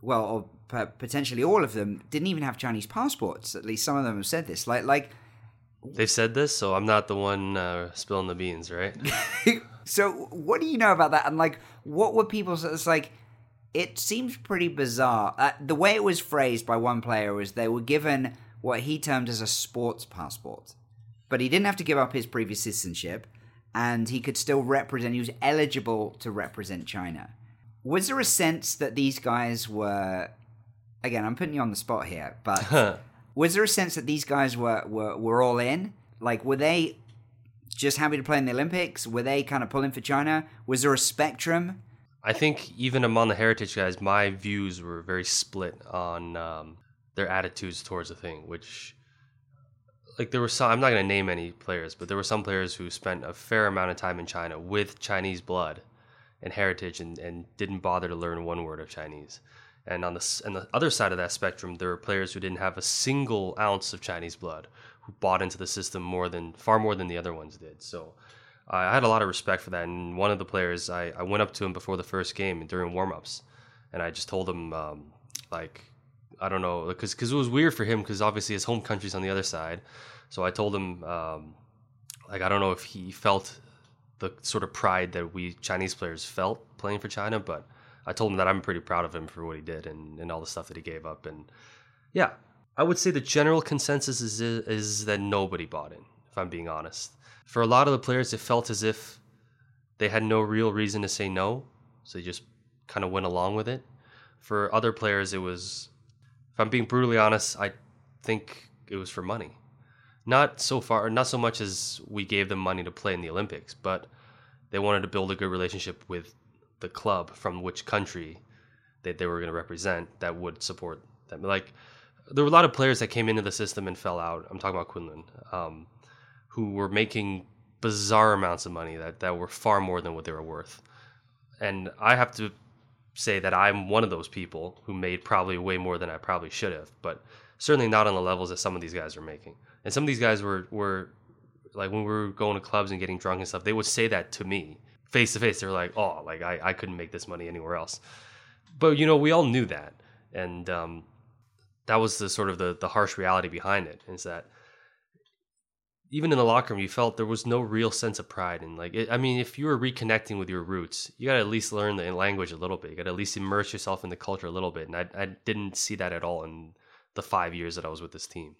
well, or p- potentially all of them, didn't even have Chinese passports. At least some of them have said this. Like like They've said this, so I'm not the one uh, spilling the beans, right? (laughs) so what do you know about that and like what were people it's like it seems pretty bizarre uh, the way it was phrased by one player was they were given what he termed as a sports passport but he didn't have to give up his previous citizenship and he could still represent he was eligible to represent china was there a sense that these guys were again i'm putting you on the spot here but was there a sense that these guys were, were were all in like were they just happy to play in the Olympics? Were they kind of pulling for China? Was there a spectrum? I think even among the heritage guys, my views were very split on um, their attitudes towards the thing. Which, like, there were some. I'm not going to name any players, but there were some players who spent a fair amount of time in China with Chinese blood and heritage, and, and didn't bother to learn one word of Chinese. And on the on the other side of that spectrum, there were players who didn't have a single ounce of Chinese blood, who bought into the system more than far more than the other ones did. So. I had a lot of respect for that. And one of the players, I, I went up to him before the first game and during warmups, and I just told him, um, like, I don't know, because cause it was weird for him because obviously his home country's on the other side. So I told him, um, like, I don't know if he felt the sort of pride that we Chinese players felt playing for China, but I told him that I'm pretty proud of him for what he did and, and all the stuff that he gave up. And yeah, I would say the general consensus is is that nobody bought in, if I'm being honest. For a lot of the players, it felt as if they had no real reason to say no, so they just kind of went along with it. For other players, it was, if I'm being brutally honest, I think it was for money. Not so far, not so much as we gave them money to play in the Olympics, but they wanted to build a good relationship with the club from which country that they were going to represent that would support them. Like there were a lot of players that came into the system and fell out. I'm talking about Kunlun, um, who were making bizarre amounts of money that, that were far more than what they were worth. And I have to say that I'm one of those people who made probably way more than I probably should have, but certainly not on the levels that some of these guys are making. And some of these guys were were like when we were going to clubs and getting drunk and stuff, they would say that to me face to face. They were like, "Oh, like I, I couldn't make this money anywhere else." But you know, we all knew that, and um, that was the sort of the the harsh reality behind it. Is that even in the locker room, you felt there was no real sense of pride. And like, it, I mean, if you were reconnecting with your roots, you got to at least learn the language a little bit. You got to at least immerse yourself in the culture a little bit. And I, I didn't see that at all in the five years that I was with this team.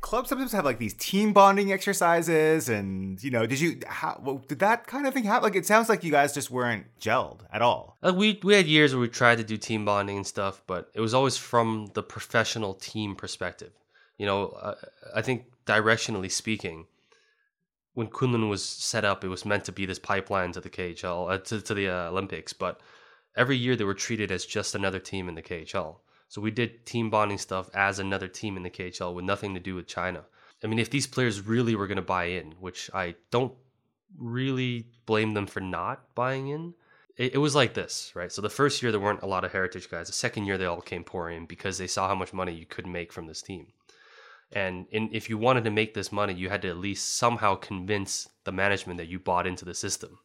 Clubs sometimes have like these team bonding exercises, and you know, did you how well, did that kind of thing happen? Like, it sounds like you guys just weren't gelled at all. Uh, we we had years where we tried to do team bonding and stuff, but it was always from the professional team perspective. You know, uh, I think directionally speaking, when Kunlun was set up, it was meant to be this pipeline to the KHL, uh, to, to the uh, Olympics. But every year they were treated as just another team in the KHL. So we did team bonding stuff as another team in the KHL with nothing to do with China. I mean, if these players really were going to buy in, which I don't really blame them for not buying in, it, it was like this, right? So the first year there weren't a lot of heritage guys. The second year they all came pouring in because they saw how much money you could make from this team. And in, if you wanted to make this money, you had to at least somehow convince the management that you bought into the system.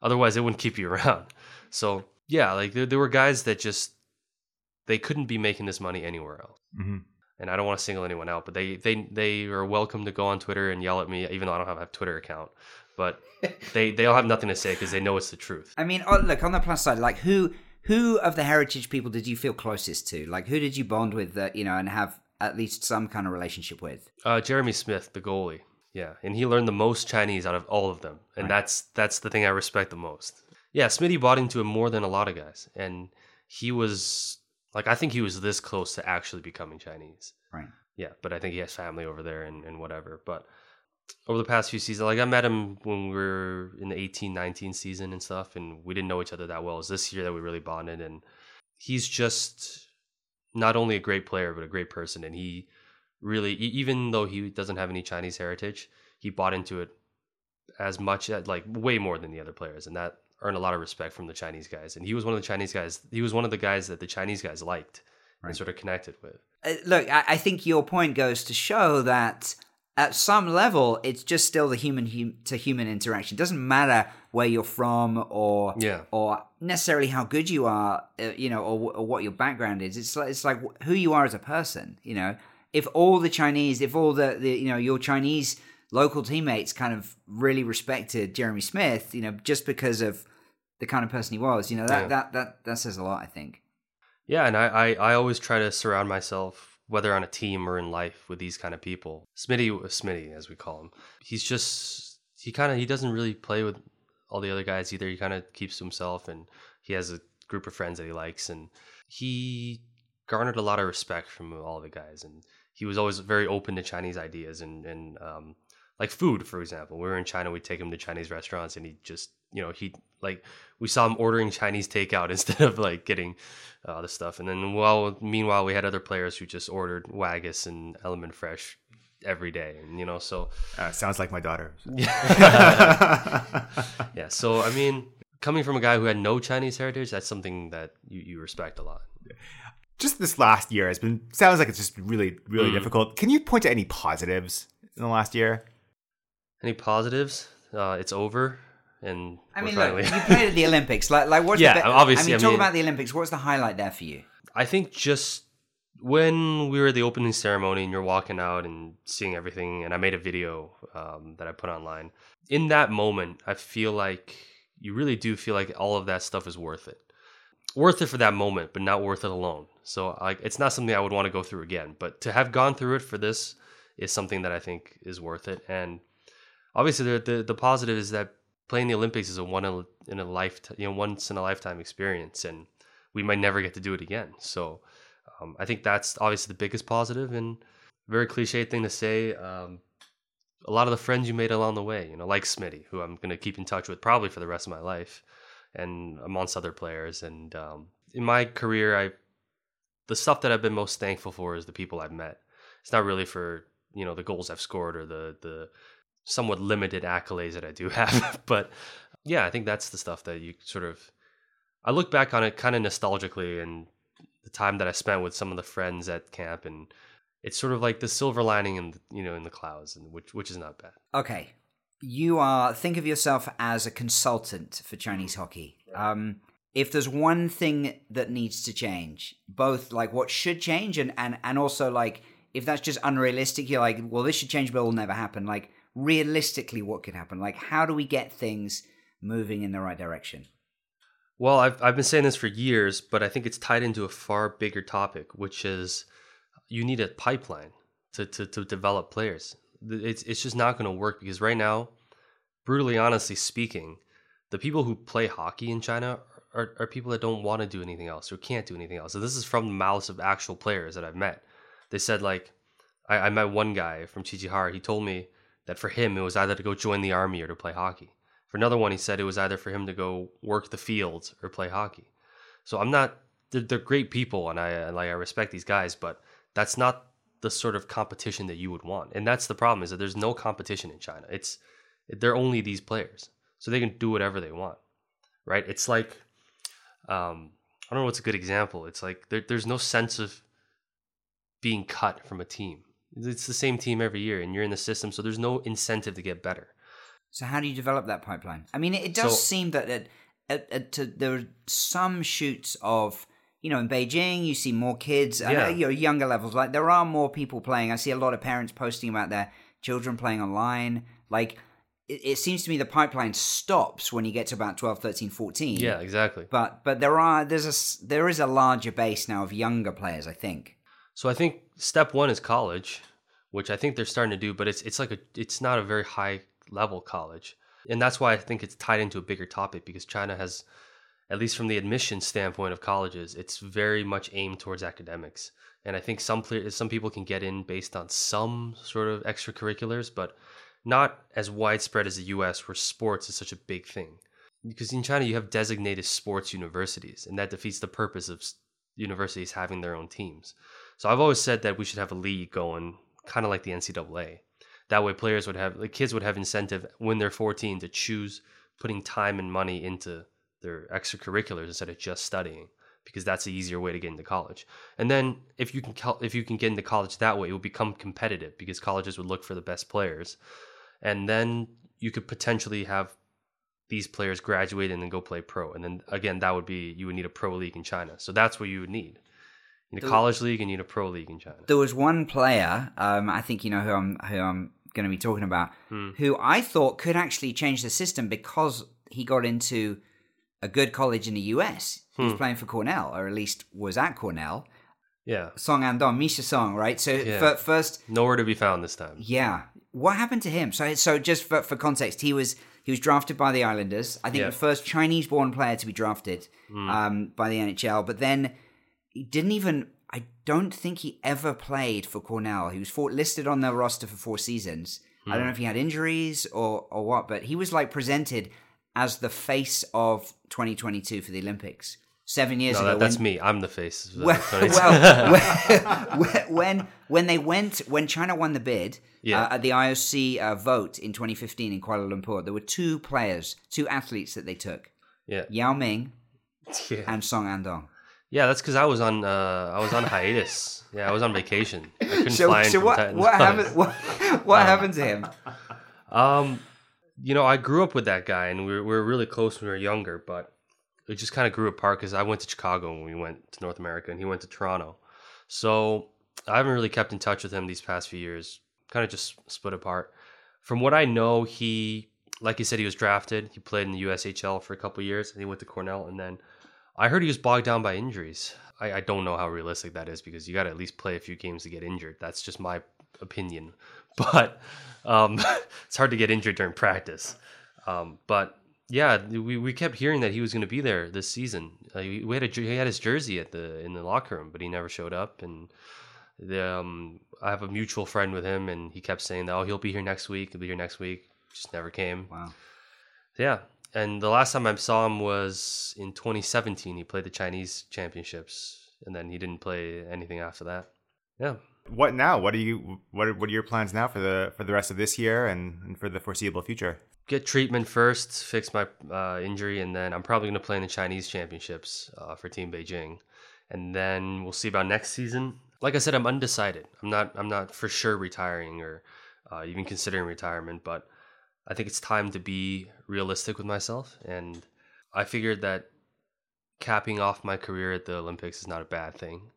Otherwise, they wouldn't keep you (laughs) around. So yeah, like there, there were guys that just they couldn't be making this money anywhere else. Mm-hmm. And I don't want to single anyone out, but they they they are welcome to go on Twitter and yell at me, even though I don't have a Twitter account. But (laughs) they they all have nothing to say because they know it's the truth. I mean, oh, look on the plus side, like who who of the heritage people did you feel closest to? Like who did you bond with that you know and have at least some kind of relationship with? Uh, Jeremy Smith, the goalie. Yeah, and he learned the most Chinese out of all of them, and Right. that's that's the thing I respect the most. Yeah, Smitty bought into it more than a lot of guys, and he was like, I think he was this close to actually becoming Chinese. Right. Yeah, but I think he has family over there and, and whatever. But over the past few seasons, like I met him when we were in the 18 19 season and stuff, and we didn't know each other that well. It was this year that we really bonded, and he's just not only a great player, but a great person. And he really, even though he doesn't have any Chinese heritage, he bought into it as much as like way more than the other players, and that earned a lot of respect from the Chinese guys. And he was one of the Chinese guys. He was one of the guys that the Chinese guys liked Right. and sort of connected with. Uh, look, I, I think your point goes to show that at some level, it's just still the human hum- to human interaction. It doesn't matter where you're from or Yeah. or necessarily how good you are, uh, you know, or, or what your background is. It's like it's like who you are as a person. You know, if all the Chinese, if all the, the you know your Chinese local teammates kind of really respected Jeremy Smith, you know, just because of the kind of person he was, you know, that Yeah. that that that says a lot. I think. Yeah, and I, I, I always try to surround myself, whether on a team or in life, with these kind of people. Smitty, Smitty, as we call him, he's just he kind of he doesn't really play with all the other guys either. He kind of keeps to himself, and he has a group of friends that he likes, and he garnered a lot of respect from all the guys, and he was always very open to Chinese ideas and and um, like food, for example. We were in China, we'd take him to Chinese restaurants, and he just you know he like we saw him ordering Chinese takeout (laughs) instead of like getting uh, the stuff. And then while meanwhile we had other players who just ordered Wagas and Element Fresh every day, and you know so Uh, sounds like my daughter. (laughs) (laughs) yeah. So I mean, coming from a guy who had no Chinese heritage, that's something that you, you respect a lot. just this last year has been sounds like it's just really really Mm. difficult. Can you point to any positives in the last year? Any positives? Uh, it's over, and I mean, look, you (laughs) played at the Olympics. Like, like what's Yeah, the be- obviously, I I mean, talk mean- about the Olympics. What's the highlight there for you? I think just when we were at the opening ceremony and you're walking out and seeing everything, and I made a video um, that I put online. In that moment, I feel like you really do feel like all of that stuff is worth it. Worth it for that moment, but not worth it alone. So like, it's not something I would want to go through again. But to have gone through it for this is something that I think is worth it. And obviously, the the, the positive is that playing the Olympics is a one in a- lifetime, you know, once in a lifetime experience, and we might never get to do it again. So um, I think that's obviously the biggest positive and very cliche thing to say. Um, a lot of the friends you made along the way, you know, like Smitty, who I'm going to keep in touch with probably for the rest of my life, and amongst other players. And um, in my career, I the stuff that I've been most thankful for is the people I've met. It's not really for you know the goals I've scored or the the somewhat limited accolades that I do (laughs) have, but yeah, I think that's the stuff that you sort of. I look back on it kind of nostalgically and the time that I spent with some of the friends at camp, and it's sort of like the silver lining in the, you know in the clouds, and which which is not bad. Okay, you are think of yourself as a consultant for Chinese hockey. Um, if there's one thing that needs to change, both like what should change and and and also like if that's just unrealistic, you're like, well, this should change, but it'll never happen. Like realistically, what could happen? Like, how do we get things moving in the right direction? Well, I've I've been saying this for years, but I think it's tied into a far bigger topic, which is you need a pipeline to to, to develop players. It's it's just not going to work because right now, brutally honestly speaking, the people who play hockey in China are, are people that don't want to do anything else or can't do anything else. So this is from the mouths of actual players that I've met. They said like, I, I met one guy from Qiqihar. He told me that for him it was either to go join the army or to play hockey. For another one, he said it was either for him to go work the fields or play hockey. So I'm not. They're, they're great people, and I like I respect these guys, but that's not the sort of competition that you would want. And that's the problem is that there's no competition in China. It's they're only these players, so they can do whatever they want, right? It's like, um, I don't know what's a good example. It's like there, there's no sense of being cut from a team. It's the same team every year, and you're in the system, so there's no incentive to get better. So how do you develop that pipeline? I mean, it does So- seem that it, it, it, to, there are some shoots of you know in Beijing you see more kids Yeah. uh, you know younger levels like there are more people playing. I see a lot of parents posting about their children playing online. Like it, it seems to me the pipeline stops when you get to about 12, 13, 14. Yeah, exactly. But but there are there's a there is a larger base now of younger players. I think. So I think step one is college, which I think they're starting to do, but it's it's like a it's not a very high level college, and that's why I think it's tied into a bigger topic because China has, at least from the admission standpoint of colleges, it's very much aimed towards academics, and I think some some people can get in based on some sort of extracurriculars, but not as widespread as the U.S., where sports is such a big thing. Because in China you have designated sports universities, and that defeats the purpose of universities having their own teams. So I've always said that we should have a league going, kind of like the NCAA. That way, players would have, the kids would have incentive when they're 14 to choose putting time and money into their extracurriculars instead of just studying, because that's the easier way to get into college. And then if you can, if you can get into college that way, it will become competitive because colleges would look for the best players, and then you could potentially have these players graduate and then go play pro. And then again, that would be you would need a pro league in China. So that's what you would need. You need a The- college league and you need a pro league in China. There was one player, um, I think you know who I'm who I'm going to be talking about, Hmm. who I thought could actually change the system because he got into a good college in the US. He Hmm. was playing for Cornell, or at least was at Cornell. Yeah. Song Andong, Misha Song, right? So Yeah. fir- first, Nowhere to be found this time. yeah. What happened to him? So, so just for, for context, he was he was drafted by the Islanders. I think Yeah. the first Chinese-born player to be drafted Hmm. um, by the NHL. But then he didn't even. I don't think he ever played for Cornell. He was for, listed on their roster for four seasons. I Hmm. don't know if he had injuries or or what, but he was like presented as the face of 2022 for the Olympics seven years No, ago. that, that's when- me. I'm the face. of (laughs) well, well when, (laughs) (laughs) when when they went when China won the bid Yeah. uh, at the IOC uh, vote in 2015 in Kuala Lumpur, there were two players, two athletes that they took: yeah. Yao Ming Yeah. and Song Andong. Yeah, that's because I was on uh, I was on hiatus. Yeah, I was on vacation. I couldn't So, fly so what time what happened? What, what happened to him? Um, you know, I grew up with that guy, and we were, we were really close when we were younger, but it just kind of grew apart because I went to Chicago when we went to North America, and he went to Toronto. So I haven't really kept in touch with him these past few years. Kind of just split apart. From what I know, he, like you said, he was drafted. He played in the USHL for a couple years, and he went to Cornell, and then I heard he was bogged down by injuries. I, I don't know how realistic that is because you got to at least play a few games to get injured. That's just my opinion. (laughs) But um, (laughs) it's hard to get injured during practice. Um, but yeah, we, we kept hearing that he was going to be there this season. Uh, we had a, he had his jersey at the in the locker room, but he never showed up. And the, um, I have a mutual friend with him, and he kept saying that oh he'll be here next week. He'll be here next week. Just never came. Wow. Yeah. And the last time I saw him was in 2017. He played the Chinese championships, and then he didn't play anything after that. Yeah. What now? What are you? What are, what are your plans now for the for the rest of this year and, and for the foreseeable future? Get treatment first, fix my uh, injury, and then I'm probably going to play in the Chinese championships uh, for Team Beijing, and then we'll see about next season. Like I said, I'm undecided. I'm not. I'm not for sure retiring or uh, even considering retirement, but I think it's time to be realistic with myself, and I figured that capping off my career at the Olympics is not a bad thing.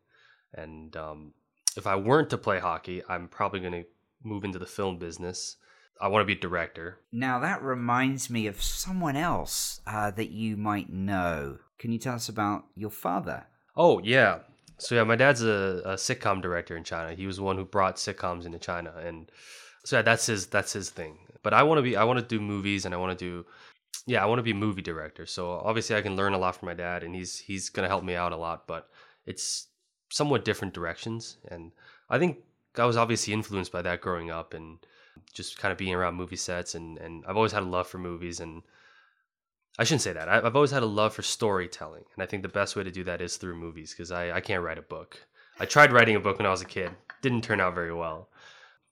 And um, if I weren't to play hockey, I'm probably going to move into the film business. I want to be a director. Now that reminds me of someone else uh, that you might know. Can you tell us about your father? Oh yeah, So yeah, my dad's a, a sitcom director in China. He was the one who brought sitcoms into China, and so yeah, that's his that's his thing. But I want to be I want to do movies, and I want to do yeah, I want to be a movie director. So obviously, I can learn a lot from my dad, and he's he's gonna help me out a lot. But it's somewhat different directions, and I think I was obviously influenced by that growing up, and just kind of being around movie sets, and and I've always had a love for movies, and I shouldn't say that. I've always had a love for storytelling, and I think the best way to do that is through movies because I, I can't write a book. I tried writing a book when I was a kid, didn't turn out very well.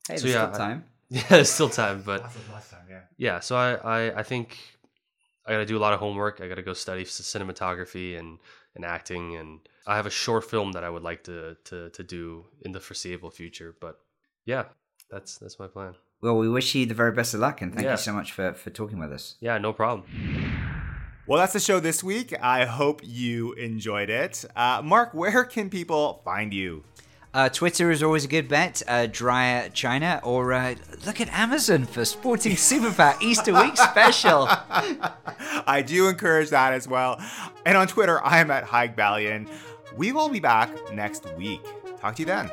Hey, so, yeah, time. I, (laughs) yeah, there's still time, but time, yeah. yeah. So I, I, I think I got to do a lot of homework. I got to go study cinematography and, and acting, and I have a short film that I would like to to to do in the foreseeable future. But yeah, that's that's my plan. Well, we wish you the very best of luck, and thank yeah. you so much for for talking with us. Yeah, no problem. Well, that's the show this week. I hope you enjoyed it. Uh, Mark, where can people find you? Uh, Twitter is always a good bet. Uh, Dreyer China, or uh, look at Amazon for Sporting (laughs) Superpower Easter Week Special. (laughs) I do encourage that as well. And on Twitter, I am at Haig Balian. We will be back next week. Talk to you then.